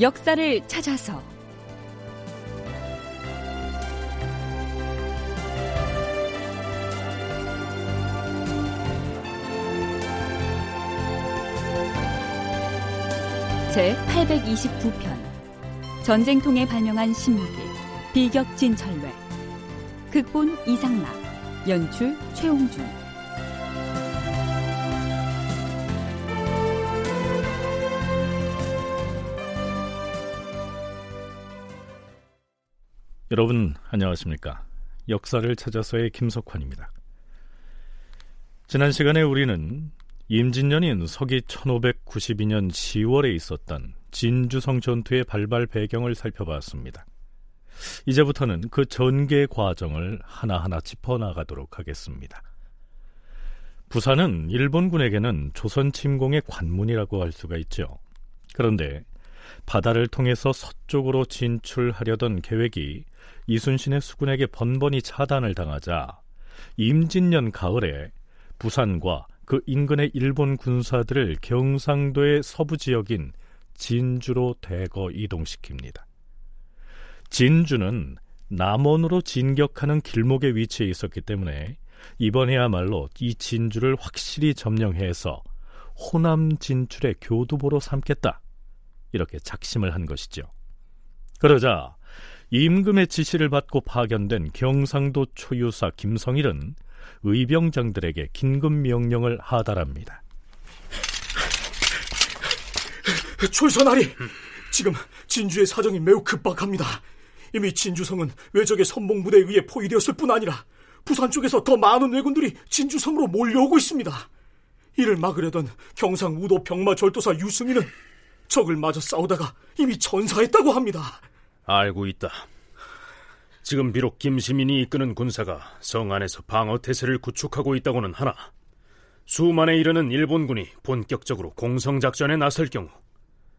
역사를 찾아서. 제 829편. 전쟁통에 발명한 신무기 비격진철뇌 극본 이상락. 연출 최홍준 여러분 안녕하십니까? 역사를 찾아서의 김석환입니다. 지난 시간에 우리는 임진년인 서기 1592년 10월에 있었던 진주성 전투의 발발 배경을 살펴봤습니다. 이제부터는 그 전개 과정을 하나하나 짚어나가도록 하겠습니다. 부산은 일본군에게는 조선 침공의 관문이라고 할 수가 있죠. 그런데 바다를 통해서 서쪽으로 진출하려던 계획이 이순신의 수군에게 번번이 차단을 당하자 임진년 가을에 부산과 그 인근의 일본 군사들을 경상도의 서부 지역인 진주로 대거 이동시킵니다. 진주는 남원으로 진격하는 길목에 위치해 있었기 때문에 이번에야말로 이 진주를 확실히 점령해서 호남 진출의 교두보로 삼겠다. 이렇게 작심을 한 것이죠. 그러자 임금의 지시를 받고 파견된 경상도 초유사 김성일은 의병장들에게 긴급 명령을 하달합니다. 출선하리! 지금 진주의 사정이 매우 급박합니다. 이미 진주성은 외적의 선봉 부대에 의해 포위되었을 뿐 아니라 부산 쪽에서 더 많은 왜군들이 진주성으로 몰려오고 있습니다. 이를 막으려던 경상 우도 병마 절도사 유승희는 적을 마저 싸우다가 이미 전사했다고 합니다. 알고 있다. 지금 비록 김시민이 이끄는 군사가 성 안에서 방어 태세를 구축하고 있다고는 하나 수만에 이르는 일본군이 본격적으로 공성 작전에 나설 경우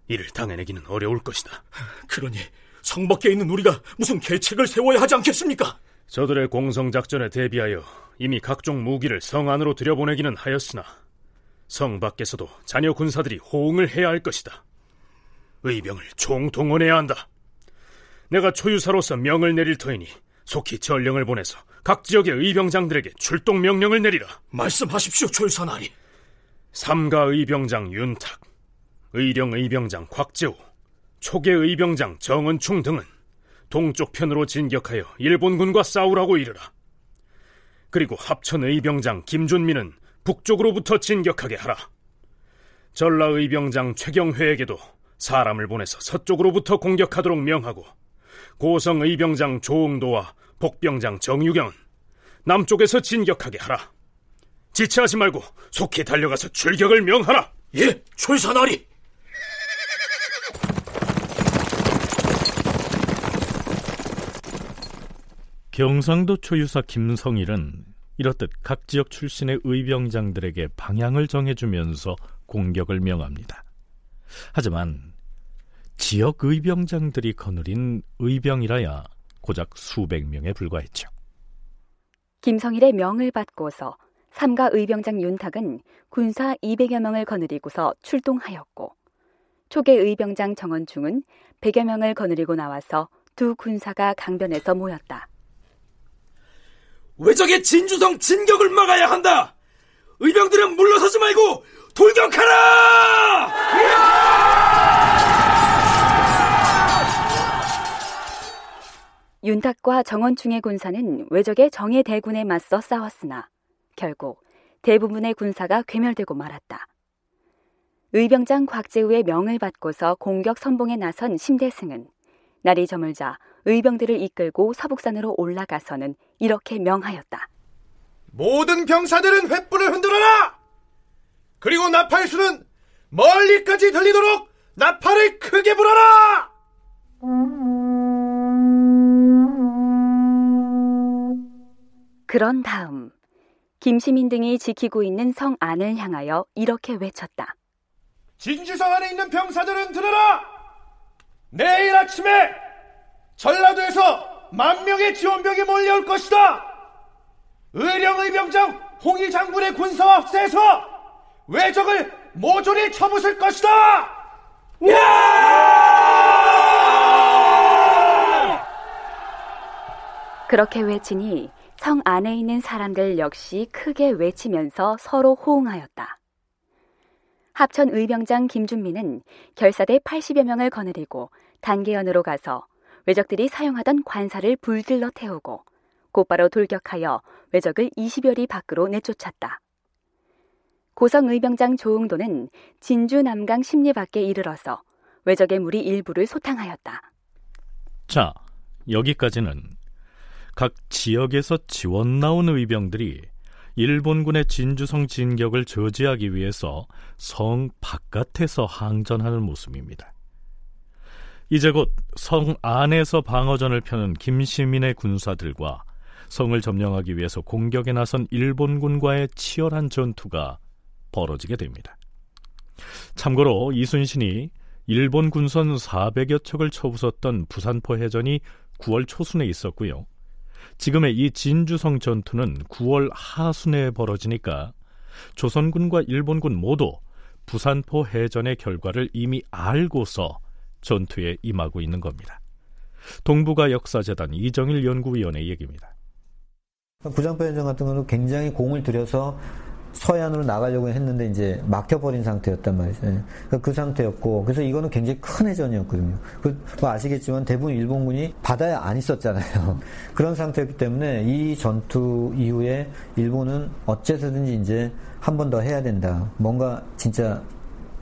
이를 당해내기는 어려울 것이다. 그러니 성 밖에 있는 우리가 무슨 계책을 세워야 하지 않겠습니까? 저들의 공성 작전에 대비하여 이미 각종 무기를 성 안으로 들여보내기는 하였으나 성 밖에서도 자녀 군사들이 호응을 해야 할 것이다. 의병을 총동원해야 한다. 내가 초유사로서 명을 내릴 터이니 속히 전령을 보내서 각 지역의 의병장들에게 출동 명령을 내리라. 말씀하십시오, 초유사나리. 삼가 의병장 윤탁, 의령 의병장 곽재호, 초계 의병장 정은충 등은 동쪽 편으로 진격하여 일본군과 싸우라고 이르라. 그리고 합천 의병장 김준민은 북쪽으로부터 진격하게 하라. 전라 의병장 최경회에게도 사람을 보내서 서쪽으로부터 공격하도록 명하고 고성 의병장 조응도와 복병장 정유경은 남쪽에서 진격하게 하라. 지체하지 말고 속히 달려가서 출격을 명하라. 예, 철사나리. 경상도 초유사 김성일은 이렇듯 각 지역 출신의 의병장들에게 방향을 정해주면서 공격을 명합니다. 하지만 지역 의병장들이 거느린 의병이라야 고작 수백 명에 불과했죠. 김성일의 명을 받고서 삼가 의병장 윤탁은 군사 200여 명을 거느리고서 출동하였고 초계 의병장 정원충은 100여 명을 거느리고 나와서 두 군사가 강변에서 모였다. 외적의 진주성 진격을 막아야 한다. 의병들은 물러서지 말고 돌격하라! 윤탁과 정원충의 군사는 외적의 정예 대군에 맞서 싸웠으나 결국 대부분의 군사가 괴멸되고 말았다. 의병장 곽재우의 명을 받고서 공격 선봉에 나선 심대승은 날이 저물자 의병들을 이끌고 서북산으로 올라가서는 이렇게 명하였다. 모든 병사들은 횃불을 흔들어라! 그리고 나팔수는 멀리까지 들리도록 나팔을 크게 불어라! 그런 다음 김시민 등이 지키고 있는 성 안을 향하여 이렇게 외쳤다. 진주성 안에 있는 병사들은 들어라! 내일 아침에 전라도에서 만 명의 지원병이 몰려올 것이다! 의령의 병장 홍일 장군의 군사와 합세해서 왜적을 모조리 쳐부술 것이다! 야! 그렇게 외치니 성 안에 있는 사람들 역시 크게 외치면서 서로 호응하였다. 합천 의병장 김준민은 결사대 80여 명을 거느리고 단계연으로 가서 외적들이 사용하던 관사를 불질러 태우고 곧바로 돌격하여 외적을 20여리 밖으로 내쫓았다. 고성 의병장 조응도는 진주 남강 심리 밖에 이르러서 외적의 무리 일부를 소탕하였다. 자, 여기까지는 각 지역에서 지원 나온 의병들이 일본군의 진주성 진격을 저지하기 위해서 성 바깥에서 항전하는 모습입니다. 이제 곧 성 안에서 방어전을 펴는 김시민의 군사들과 성을 점령하기 위해서 공격에 나선 일본군과의 치열한 전투가 벌어지게 됩니다. 참고로 이순신이 일본 군선 400여 척을 쳐부쉈던 부산포 해전이 9월 초순에 있었고요. 지금의 이 진주성 전투는 9월 하순에 벌어지니까 조선군과 일본군 모두 부산포 해전의 결과를 이미 알고서 전투에 임하고 있는 겁니다. 동북아 역사재단 이정일 연구위원의 얘기입니다. 부산포 해전 같은 경우는 굉장히 공을 들여서 서해안으로 나가려고 했는데 이제 막혀버린 상태였단 말이죠. 그러니까 그 상태였고 그래서 이거는 굉장히 큰 해전이었거든요. 그 뭐 아시겠지만 대부분 일본군이 바다에 안 있었잖아요. 그런 상태였기 때문에 이 전투 이후에 일본은 어째서든지 이제 한 번 더 해야 된다. 뭔가 진짜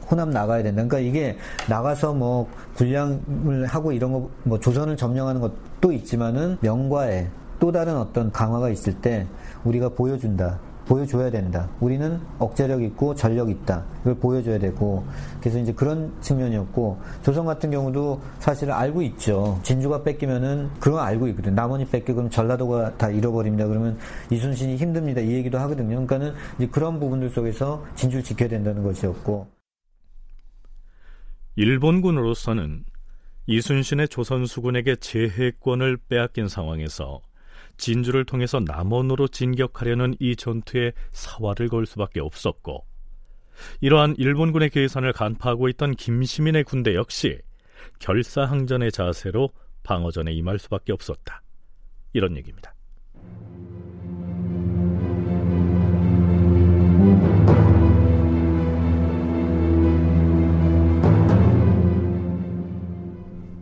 호남 나가야 된다. 그러니까 이게 나가서 뭐 군량을 하고 이런 거 뭐 조선을 점령하는 것도 있지만은 명과의 또 다른 어떤 강화가 있을 때 우리가 보여준다. 보여줘야 된다. 우리는 억제력 있고 전력 있다. 이걸 보여줘야 되고 그래서 이제 그런 측면이었고 조선 같은 경우도 사실은 알고 있죠. 진주가 뺏기면은 그건 알고 있거든. 남원이 그러면 전라도가 다 잃어버립니다. 그러면 이순신이 힘듭니다. 이 얘기도 하거든요. 그러니까는 이제 그런 부분들 속에서 진주를 지켜야 된다는 것이었고 일본군으로서는 이순신의 조선 수군에게 제해권을 빼앗긴 상황에서 진주를 통해서 남원으로 진격하려는 이 전투에 사활을 걸 수밖에 없었고 이러한 일본군의 계산을 간파하고 있던 김시민의 군대 역시 결사항전의 자세로 방어전에 임할 수밖에 없었다. 이런 얘기입니다.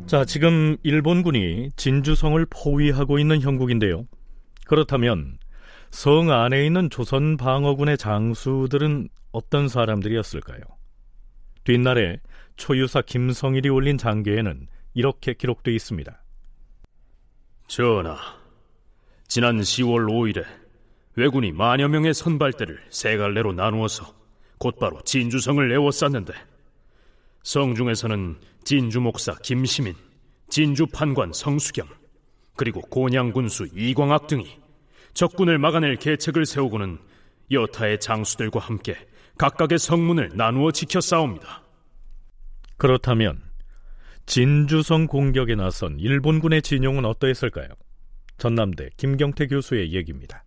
자, 지금 일본군이 진주성을 포위하고 있는 형국인데요. 그렇다면 성 안에 있는 조선 방어군의 장수들은 어떤 사람들이었을까요? 뒷날에 초유사 김성일이 올린 장계에는 이렇게 기록되어 있습니다. 전하, 지난 10월 5일에 왜군이 만여 명의 선발대를 세 갈래로 나누어서 곧바로 진주성을 에워쌌는데 성중에서는 진주 목사 김시민, 진주 판관 성수경, 그리고 곤양 군수 이광학 등이 적군을 막아낼 계책을 세우고는 여타의 장수들과 함께 각각의 성문을 나누어 지켜 싸웁니다. 그렇다면 진주성 공격에 나선 일본군의 진용은 어떠했을까요? 전남대 김경태 교수의 얘기입니다.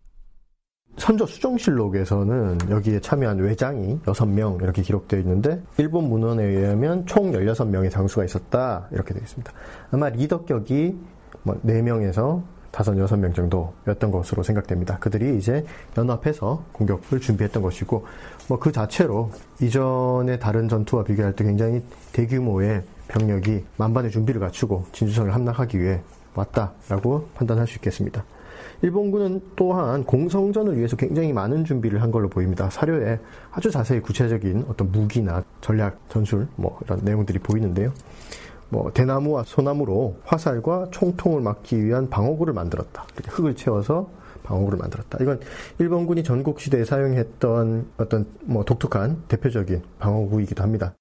선조 수정실록에서는 여기에 참여한 외장이 6명 이렇게 기록되어 있는데 일본 문헌에 의하면 총 16명의 장수가 있었다 이렇게 되어 있습니다. 아마 리더격이 뭐 4명에서 5, 6명 정도였던 것으로 생각됩니다. 그들이 이제 연합해서 공격을 준비했던 것이고 뭐 그 자체로 이전의 다른 전투와 비교할 때 굉장히 대규모의 병력이 만반의 준비를 갖추고 진주성을 함락하기 위해 왔다라고 판단할 수 있겠습니다. 일본군은 또한 공성전을 위해서 굉장히 많은 준비를 한 걸로 보입니다. 사료에 아주 자세히 구체적인 어떤 무기나 전략, 전술, 뭐 이런 내용들이 보이는데요. 뭐 대나무와 소나무로 화살과 총통을 막기 위한 방어구를 만들었다. 흙을 채워서 방어구를 만들었다. 이건 일본군이 전국 시대에 사용했던 어떤 뭐 독특한 대표적인 방어구이기도 합니다.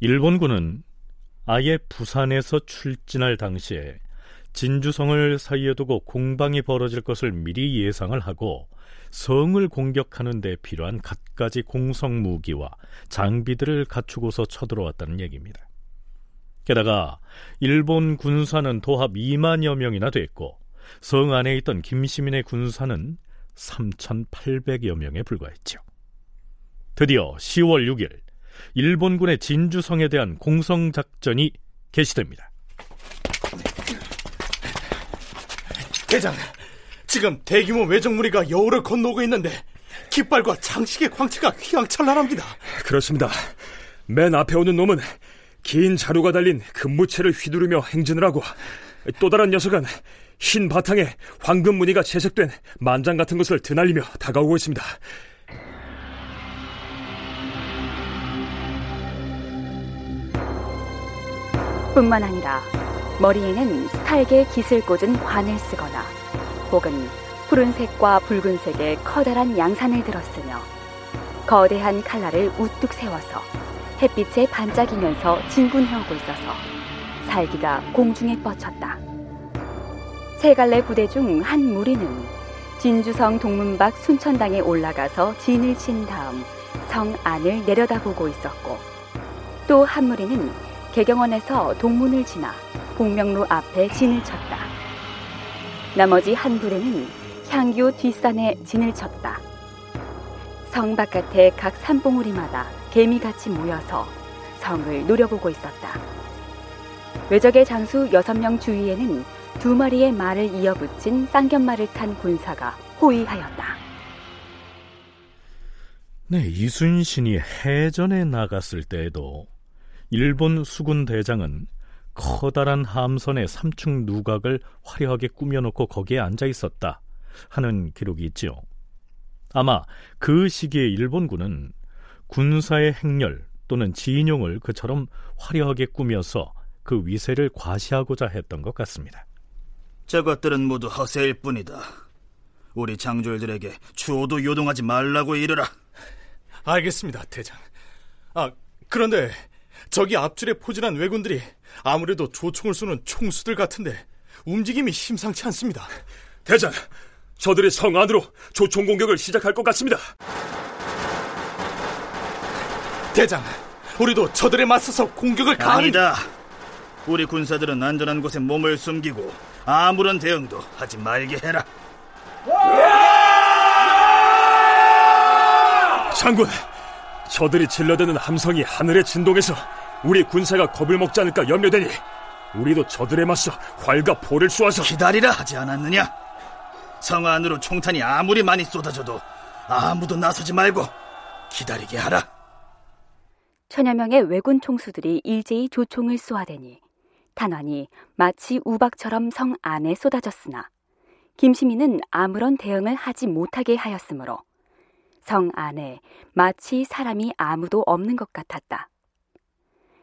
일본군은 아예 부산에서 출진할 당시에 진주성을 사이에 두고 공방이 벌어질 것을 미리 예상을 하고 성을 공격하는 데 필요한 갖가지 공성 무기와 장비들을 갖추고서 쳐들어왔다는 얘기입니다. 게다가 일본 군사는 도합 2만여 명이나 됐고 성 안에 있던 김시민의 군사는 3,800여 명에 불과했죠. 드디어 10월 6일 일본군의 진주성에 대한 공성작전이 개시됩니다. 대장, 지금 대규모 외적 무리가 여우를 건너고 있는데 깃발과 장식의 광채가 휘황찬란합니다. 그렇습니다. 맨 앞에 오는 놈은 긴 자루가 달린 금무채를 휘두르며 행진을 하고 또 다른 녀석은 흰 바탕에 황금 무늬가 채색된 만장 같은 것을 드날리며 다가오고 있습니다. 뿐만 아니라 머리에는 스타일계 깃을 꽂은 관을 쓰거나 혹은 푸른색과 붉은색의 커다란 양산을 들었으며 거대한 칼날을 우뚝 세워서 햇빛에 반짝이면서 진군해오고 있어서 살기가 공중에 뻗쳤다. 세 갈래 부대 중 한 무리는 진주성 동문박 순천당에 올라가서 진을 친 다음 성 안을 내려다보고 있었고 또 한 무리는 개경원에서 동문을 지나 공명로 앞에 진을 쳤다. 나머지 한 부대는 향교 뒷산에 진을 쳤다. 성 바깥의 각 산봉우리마다 개미같이 모여서 성을 노려보고 있었다. 외적의 장수 여섯 명 주위에는 두 마리의 말을 이어붙인 쌍견말을 탄 군사가 호위하였다. 네, 이순신이 해전에 나갔을 때에도 일본 수군 대장은 커다란 함선의 삼층 누각을 화려하게 꾸며놓고 거기에 앉아 있었다 하는 기록이 있지요. 아마 그 시기에 일본군은 군사의 행렬 또는 진용을 그처럼 화려하게 꾸며서 그 위세를 과시하고자 했던 것 같습니다. 저것들은 모두 허세일 뿐이다. 우리 장졸들에게 추호도 요동하지 말라고 이르라. 알겠습니다, 대장. 아, 그런데 저기 앞줄에 포진한 왜군들이 아무래도 조총을 쏘는 총수들 같은데 움직임이 심상치 않습니다. 대장, 저들이 성 안으로 조총 공격을 시작할 것 같습니다. 대장, 우리도 저들에 맞서서 공격을 가하는... 아니다. 우리 군사들은 안전한 곳에 몸을 숨기고 아무런 대응도 하지 말게 해라. 장군, 저들이 질러대는 함성이 하늘에 진동해서 우리 군사가 겁을 먹지 않을까 염려되니 우리도 저들에 맞서 활과 포를 쏘아서 기다리라 하지 않았느냐? 성 안으로 총탄이 아무리 많이 쏟아져도 아무도 나서지 말고 기다리게 하라. 천여 명의 왜군 총수들이 일제히 조총을 쏘아대니 탄환이 마치 우박처럼 성 안에 쏟아졌으나 김시민은 아무런 대응을 하지 못하게 하였으므로 성 안에 마치 사람이 아무도 없는 것 같았다.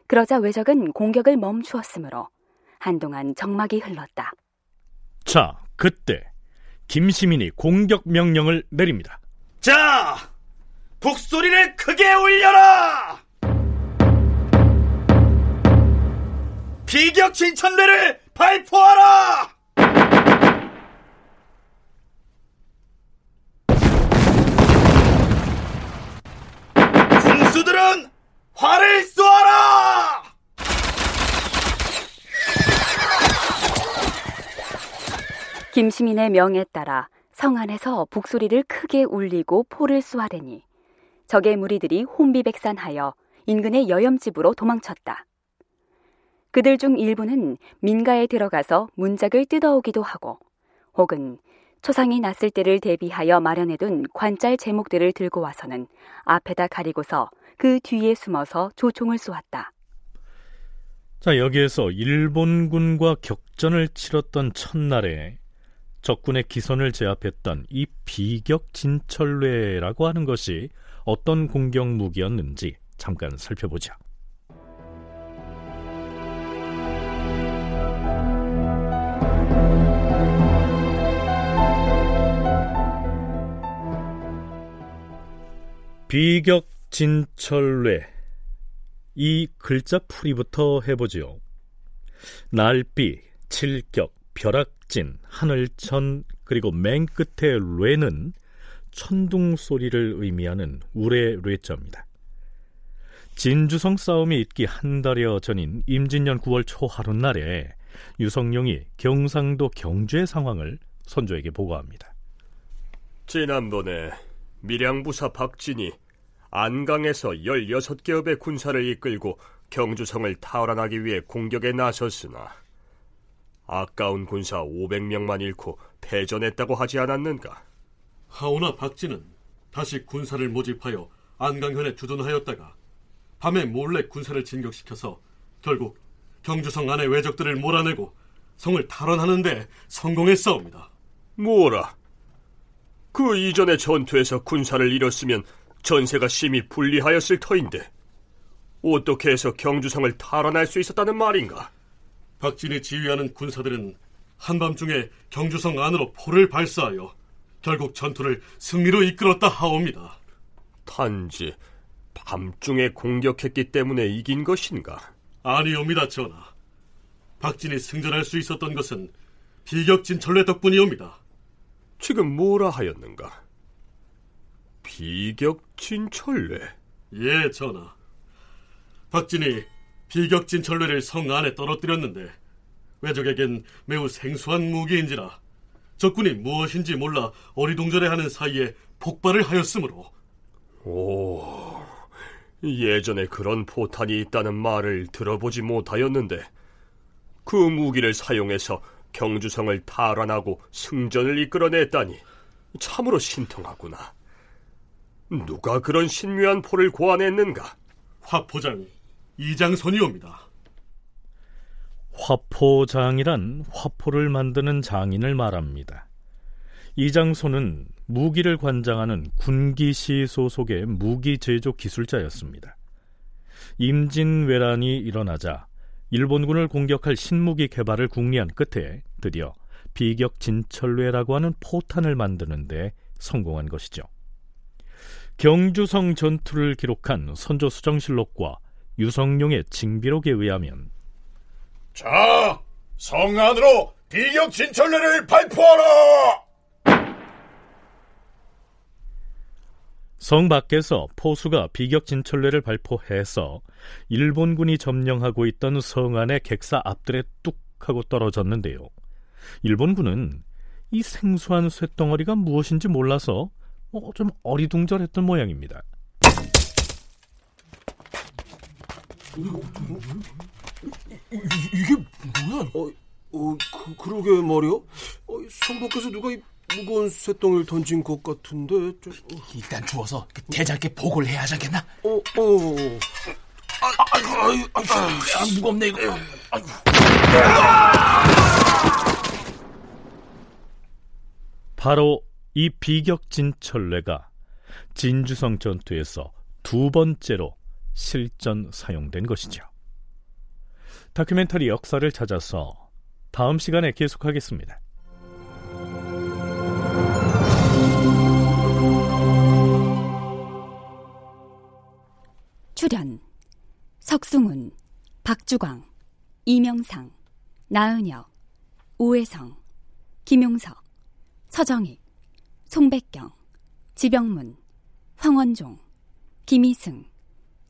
그러자 외적은 공격을 멈추었으므로 한동안 정막이 흘렀다. 자, 그때 김시민이 공격 명령을 내립니다. 자, 북소리를 크게 울려라! 비격 진천대를 발포하라! 군수들은 활을 쏘아라! 김시민의 명에 따라 성 안에서 북소리를 크게 울리고 포를 쏘아대니 적의 무리들이 혼비백산하여 인근의 여염집으로 도망쳤다. 그들 중 일부는 민가에 들어가서 문짝을 뜯어오기도 하고 혹은 초상이 났을 때를 대비하여 마련해둔 관짤 제목들을 들고 와서는 앞에다 가리고서 그 뒤에 숨어서 조총을 쏘았다. 자, 여기에서 일본군과 격전을 치렀던 첫날에 적군의 기선을 제압했던 이 비격 진철례라고 하는 것이 어떤 공격 무기였는지 잠깐 살펴보자. 비격 진철례 이 글자 풀이부터 해보지요. 날비, 칠격, 벼락진, 하늘천 그리고 맨 끝의 뇌는 천둥 소리를 의미하는 우레 뇌자입니다. 진주성 싸움이 있기 한 달여 전인 임진년 9월 초 하룻날에 유성룡이 경상도 경주의 상황을 선조에게 보고합니다. 지난번에 밀양부사 박진이 안강에서 16개업의 군사를 이끌고 경주성을 탈환하기 위해 공격에 나섰으나 아까운 군사 500명만 잃고 패전했다고 하지 않았는가? 하오나 박진은 다시 군사를 모집하여 안강현에 주둔하였다가 밤에 몰래 군사를 진격시켜서 결국 경주성 안의 왜적들을 몰아내고 성을 탈환하는데 성공했사옵니다. 뭐라? 그 이전의 전투에서 군사를 잃었으면 전세가 심히 불리하였을 터인데 어떻게 해서 경주성을 탈환할 수 있었다는 말인가? 박진이 지휘하는 군사들은 한밤중에 경주성 안으로 포를 발사하여 결국 전투를 승리로 이끌었다 하옵니다. 단지 밤중에 공격했기 때문에 이긴 것인가? 아니옵니다, 전하. 박진이 승전할 수 있었던 것은 비격진철례 덕분이옵니다. 지금 뭐라 하였는가? 비격진철례? 예, 전하. 박진이 비격진철례를 성 안에 떨어뜨렸는데 외적에겐 매우 생소한 무기인지라 적군이 무엇인지 몰라 어리둥절해 하는 사이에 폭발을 하였으므로 오, 예전에 그런 포탄이 있다는 말을 들어보지 못하였는데 그 무기를 사용해서 경주성을 탈환하고 승전을 이끌어냈다니 참으로 신통하구나. 누가 그런 신묘한 포를 고안했는가? 화포장 이장손이옵니다. 화포장이란 화포를 만드는 장인을 말합니다. 이장손은 무기를 관장하는 군기시 소속의 무기 제조 기술자였습니다. 임진왜란이 일어나자 일본군을 공격할 신무기 개발을 궁리한 끝에 드디어 비격 진철례라고 하는 포탄을 만드는데 성공한 것이죠. 경주성 전투를 기록한 선조 수정실록과 유성룡의 징비록에 의하면 자, 성 안으로 비격진철례를 발포하라! 성 밖에서 포수가 비격진철례를 발포해서 일본군이 점령하고 있던 성 안의 객사 앞들에 뚝 하고 떨어졌는데요. 일본군은 이 생소한 쇳덩어리가 무엇인지 몰라서 어, 좀 어리둥절했던 모양입니다. 이, 게 뭐야? 어, 어 그, 그러게 말이야. 어, 성 밖에서 누가 이 무거운 쇳덩이를 던진 것 같은데. 좀, 어. 일단 주워서 대장께 보고를 해야 하지 않겠나? 어, 어. 아, 아이고, 아이고, 아이고, 아, 무겁네 이거. 아이고. 바로 이 비격진 철례가 진주성 전투에서 두 번째로 실전 사용된 것이죠. 다큐멘터리 역사를 찾아서 다음 시간에 계속하겠습니다. 출연 석승훈, 박주광, 이명상, 나은혁, 오혜성, 김용석, 서정희, 송백경, 지병문, 황원종, 김희승,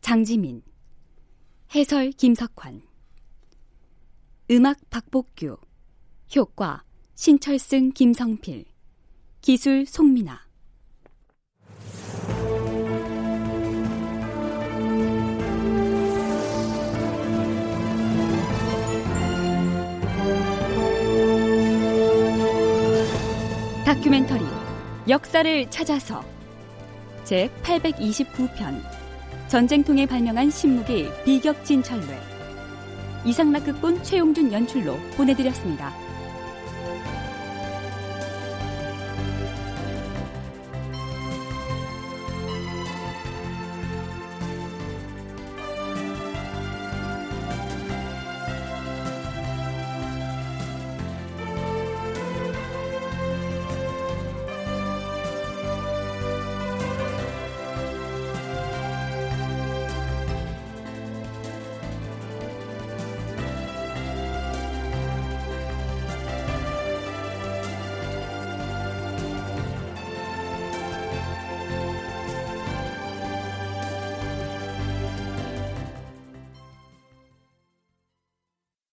장지민, 해설 김석환, 음악 박복규, 효과 신철승 김성필, 기술 송민아. 다큐멘터리 역사를 찾아서 제 829편 전쟁통에 발명한 신무기 비격진철례 이상락극본 최용준 연출로 보내드렸습니다.